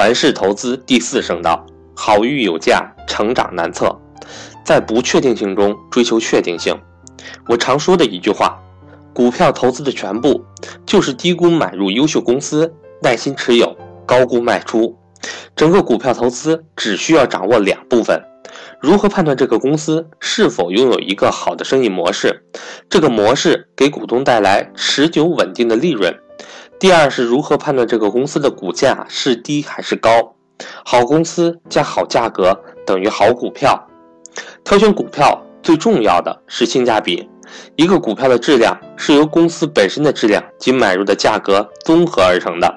传世投资第四声道：好玉有价，成长难测。在不确定性中追求确定性。我常说的一句话：股票投资的全部就是低估买入优秀公司，耐心持有，高估卖出。整个股票投资只需要掌握两部分：如何判断这个公司是否拥有一个好的生意模式，这个模式给股东带来持久稳定的利润；第二是如何判断这个公司的股价是低还是高。好公司加好价格等于好股票。挑选股票最重要的是性价比，一个股票的质量是由公司本身的质量及买入的价格综合而成的，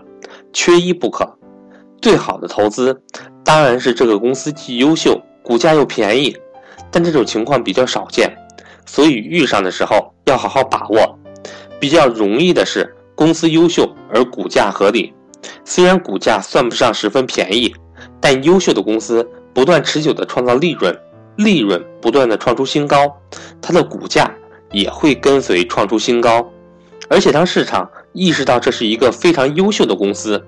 缺一不可。最好的投资当然是这个公司既优秀，股价又便宜，但这种情况比较少见，所以遇上的时候要好好把握。比较容易的是公司优秀而股价合理，虽然股价算不上十分便宜，但优秀的公司不断持久的创造利润，利润不断的创出新高，它的股价也会跟随创出新高。而且当市场意识到这是一个非常优秀的公司。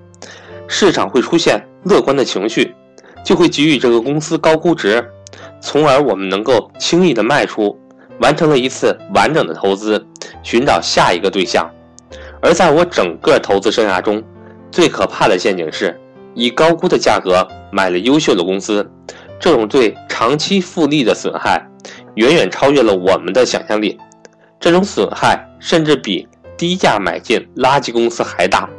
市场会出现乐观的情绪，就会给予这个公司高估值，从而我们能够轻易的卖出，完成了一次完整的投资，寻找下一个对象。而在我整个投资生涯中，最可怕的陷阱是以高估的价格买了优秀的公司，这种对长期复利的损害，远远超越了我们的想象力。这种损害甚至比低价买进垃圾公司还大，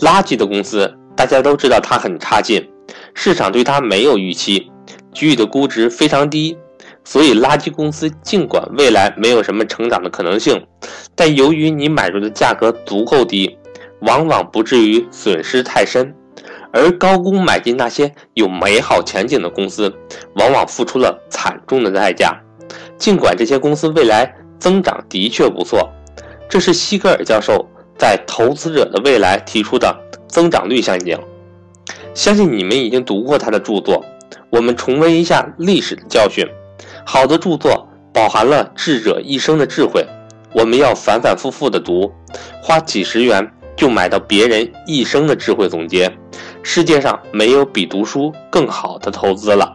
垃圾的公司。大家都知道它很差劲，市场对它没有预期，给予的估值非常低，所以垃圾公司尽管未来没有什么成长的可能性，但由于你买入的价格足够低，往往不至于损失太深。而高估买进那些有美好前景的公司，往往付出了惨重的代价。尽管这些公司未来增长的确不错，这是西格尔教授在《投资者的未来》提出的。增长率陷阱，相信你们已经读过他的著作。我们重温一下历史的教训。好的著作饱含了智者一生的智慧，我们要反反复复的读，花几十元就买到别人一生的智慧总结。世界上没有比读书更好的投资了。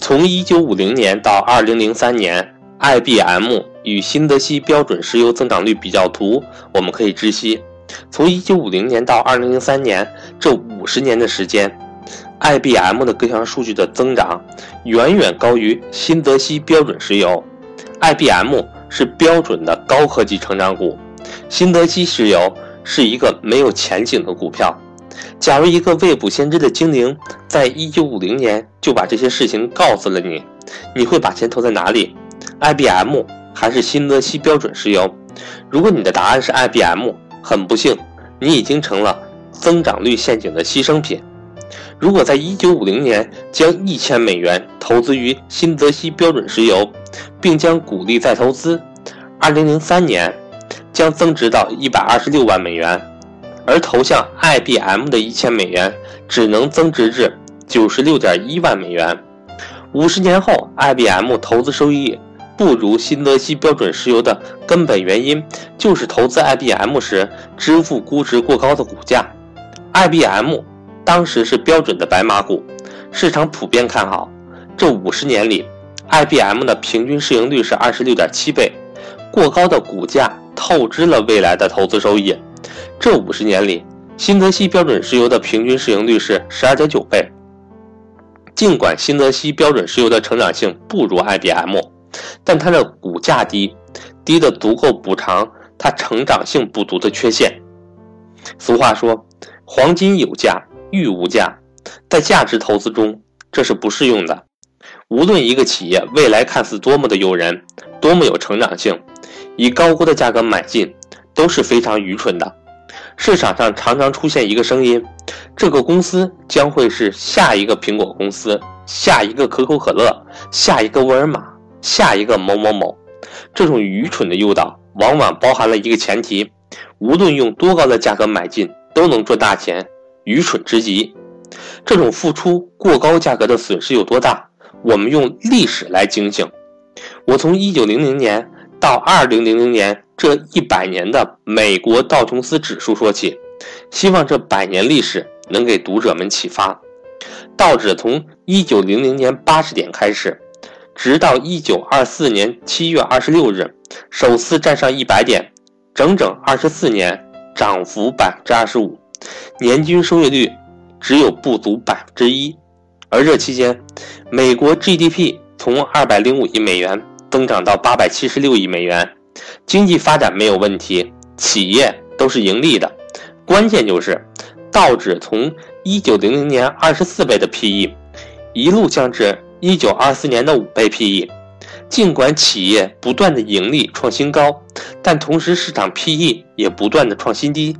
从一九五零年到二零零三年，IBM 与新泽西标准石油增长率比较图，我们可以知悉。从一九五零年到二零零三年这五十年的时间，IBM 的各项数据的增长远远高于新泽西标准石油。IBM 是标准的高科技成长股，新泽西石油是一个没有前景的股票。假如一个未卜先知的精灵在一九五零年就把这些事情告诉了你，你会把钱投在哪里？IBM 还是新泽西标准石油？如果你的答案是 IBM。很不幸，你已经成了增长率陷阱的牺牲品。如果在一九五零年将一千美元投资于新泽西标准石油，并将鼓励再投资，二零零三年将增值到一百二十六万美元，而投向 IBM 的一千美元只能增值至九十六点一万美元。五十年后，IBM 投资收益。不如新泽西标准石油的根本原因，就是投资 IBM 时支付估值过高的股价。IBM 当时是标准的白马股，市场普遍看好。这五十年里，IBM 的平均市盈率是二十六点七倍，过高的股价透支了未来的投资收益。这五十年里，新泽西标准石油的平均市盈率是十二点九倍。尽管新泽西标准石油的成长性不如 IBM。但它的股价低，低的足够补偿它成长性不足的缺陷。俗话说：“黄金有价，玉无价。”在价值投资中，这是不适用的。无论一个企业未来看似多么的诱人，多么有成长性，以高估的价格买进都是非常愚蠢的。市场上常常出现一个声音：这个公司将会是下一个苹果公司，下一个可口可乐，下一个沃尔玛。下一个某某某，这种愚蠢的诱导往往包含了一个前提：无论用多高的价格买进，都能赚大钱，愚蠢之极。这种付出过高价格的损失有多大？我们用历史来警醒。我从一九零零年到二零零零年这一百年的美国道琼斯指数说起，希望这百年历史能给读者们启发。道指从一九零零年八十点开始，直到一九二四年七月二十六日，首次站上一百点，整整二十四年涨幅百分之二十五，年均收益率只有不足百分之一。而这期间，美国 GDP 从二百零五亿美元增长到八百七十六亿美元，经济发展没有问题，企业都是盈利的。关键就是道指从一九零零年二十四倍的 PE，一路降至一九二四年的五倍 PE。尽管企业不断的盈利创新高，但同时市场 PE 也不断的创新低，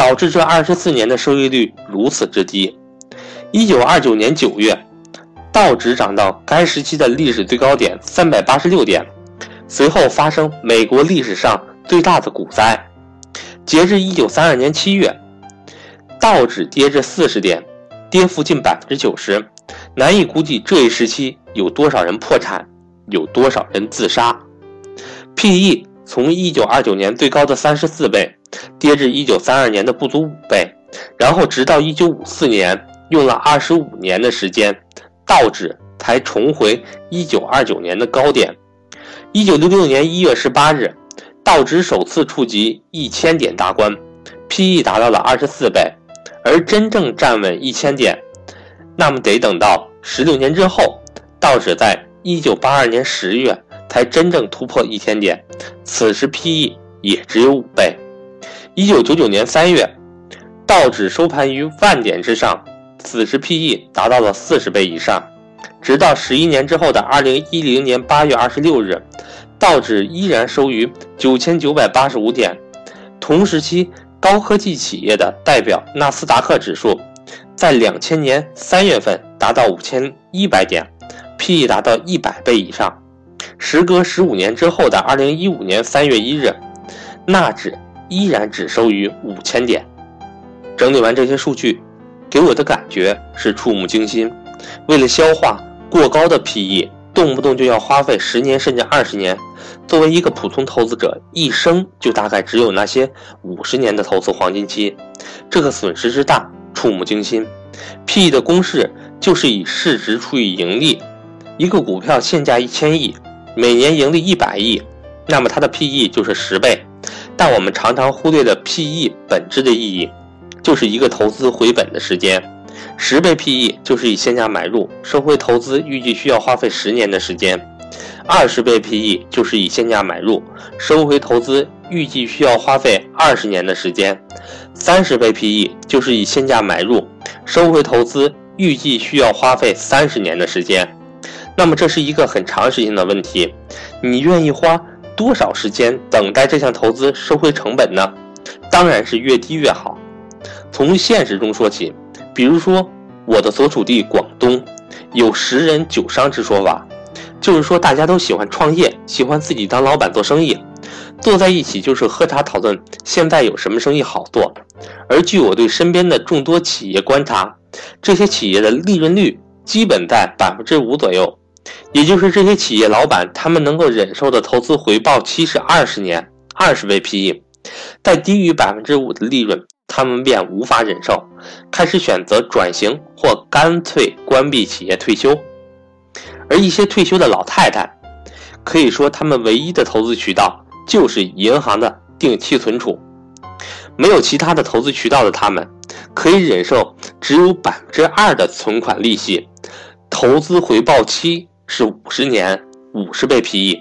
导致这二十四年的收益率如此之低。一九二九年九月，道指涨到该时期的历史最高点三百八十六点，随后发生美国历史上最大的股灾。截至一九三二年七月，道指跌至四十点，跌幅近百分之九十，难以估计这一时期有多少人破产，有多少人自杀。P/E 从一九二九年最高的三十四倍，跌至一九三二年的不足五倍，然后直到一九五四年。用了二十五年的时间，道指才重回一九二九年的高点。一九六六年一月十八日，道指首次触及一千点大关，P/E 达到了二十四倍。而真正站稳一千点，那么得等到十六年之后，道指在一九八二年十月才真正突破一千点，此时 P/E 也只有五倍。一九九九年三月，道指收盘于万点之上。此时 P/E 达到了四十倍以上，直到十一年之后的二零一零年八月二十六日，道指依然收于九千九百八十五点。同时期高科技企业的代表纳斯达克指数，在两千年三月份达到五千一百点，P/E 达到一百倍以上。时隔十五年之后的二零一五年三月一日，纳指依然只收于五千点。整理完这些数据。给我的感觉是触目惊心。为了消化过高的 PE，动不动就要花费十年甚至二十年。作为一个普通投资者，一生就大概只有那些五十年的投资黄金期，这个损失之大，触目惊心。PE 的公式就是以市值除以盈利。一个股票现价一千亿，每年盈利一百亿，那么它的 PE 就是十倍。但我们常常忽略了 PE 本质的意义。就是一个投资回本的时间，十倍 PE 就是以现价买入，收回投资预计需要花费十年的时间；二十倍 PE 就是以现价买入，收回投资预计需要花费二十年的时间；三十倍 PE 就是以现价买入，收回投资预计需要花费三十年的时间。那么这是一个很长时间的问题，你愿意花多少时间等待这项投资收回成本呢？当然是越低越好。从现实中说起，比如说我的所处地广东，有十人九商之说法，就是说大家都喜欢创业，喜欢自己当老板做生意，坐在一起就是喝茶讨论现在有什么生意好做。而据我对身边的众多企业观察，这些企业的利润率基本在百分之五左右，也就是这些企业老板他们能够忍受的投资回报期是二十年，二十倍 PE，在低于百分之五的利润。他们便无法忍受，开始选择转型或干脆关闭企业退休。而一些退休的老太太，可以说他们唯一的投资渠道就是银行的定期存储。没有其他的投资渠道的他们，可以忍受只有百分之二的存款利息，投资回报期是五十年，五十倍 PE。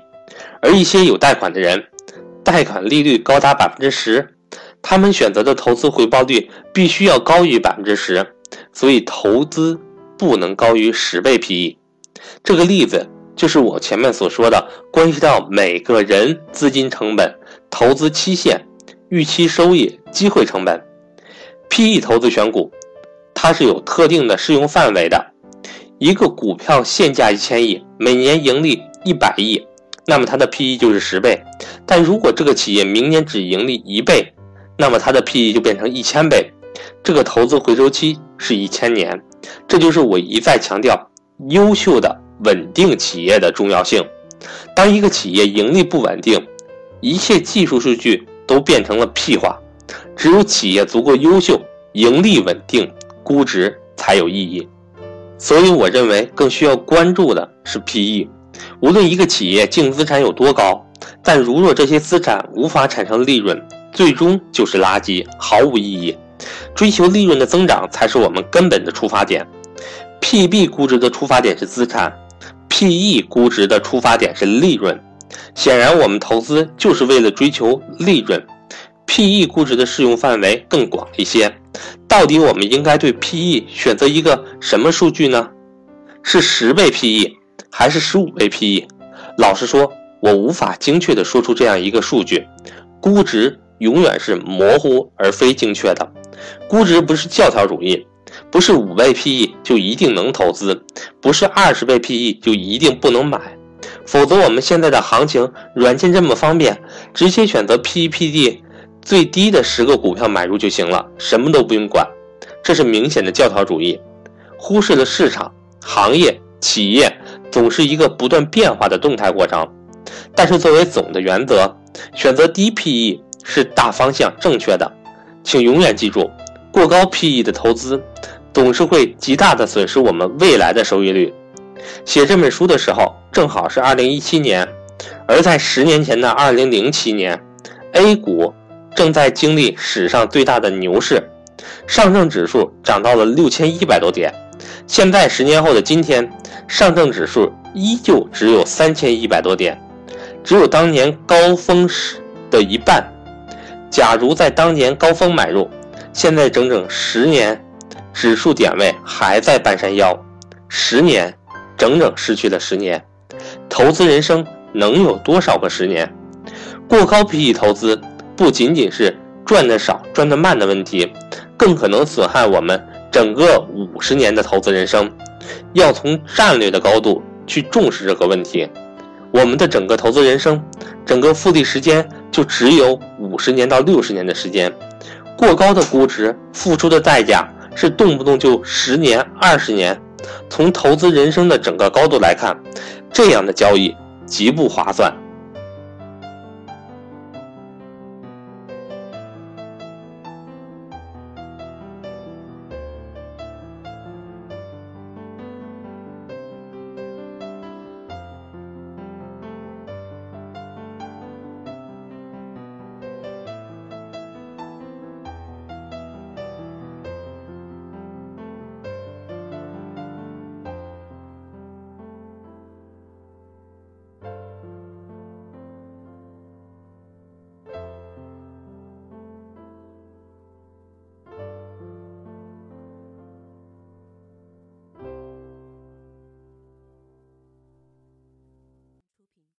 而一些有贷款的人，贷款利率高达百分之十。他们选择的投资回报率必须要高于百分之十，所以投资不能高于十倍 PE。这个例子就是我前面所说的，关系到每个人资金成本、投资期限、预期收益、机会成本。PE 投资选股，它是有特定的适用范围的。一个股票现价一千亿，每年盈利一百亿，那么它的 PE 就是十倍。但如果这个企业明年只盈利一倍，那么它的 PE 就变成一千倍，这个投资回收期是一千年，这就是我一再强调优秀的稳定企业的重要性。当一个企业盈利不稳定，一切技术数据都变成了屁话。只有企业足够优秀，盈利稳定，估值才有意义。所以我认为更需要关注的是 PE。无论一个企业净资产有多高，但如若这些资产无法产生利润，最终就是垃圾，毫无意义。追求利润的增长才是我们根本的出发点。PB 估值的出发点是资产，PE 估值的出发点是利润。显然，我们投资就是为了追求利润。PE 估值的适用范围更广一些。到底我们应该对 PE 选择一个什么数据呢？是十倍 PE 还是十五倍 PE？老实说，我无法精确地说出这样一个数据。估值永远是模糊而非精确的。估值不是教条主义，不是五倍 PE 就一定能投资，不是二十倍 PE 就一定不能买。否则，我们现在的行情，软件这么方便，直接选择 PEPD 最低的十个股票买入就行了，什么都不用管。这是明显的教条主义，忽视了市场、行业、企业总是一个不断变化的动态过程。但是，作为总的原则，选择低 PE 是大方向正确的。请永远记住，过高 PE 的投资总是会极大的损失我们未来的收益率。写这本书的时候，正好是二零一七年，而在十年前的二零零七年，A 股正在经历史上最大的牛市，上证指数涨到了六千一百多点。现在十年后的今天，上证指数依旧只有三千一百多点，只有当年高峰时的一半。假如在当年高峰买入，现在整整十年，指数点位还在半山腰，十年。整整失去了十年，投资人生能有多少个十年？过高 PE 投资不仅仅是赚的少、赚的慢的问题，更可能损害我们整个五十年的投资人生。要从战略的高度去重视这个问题。我们的整个投资人生，整个复利时间就只有五十年到六十年的时间。过高的估值付出的代价是动不动就十年、二十年。从投资人生的整个高度来看，这样的交易极不划算。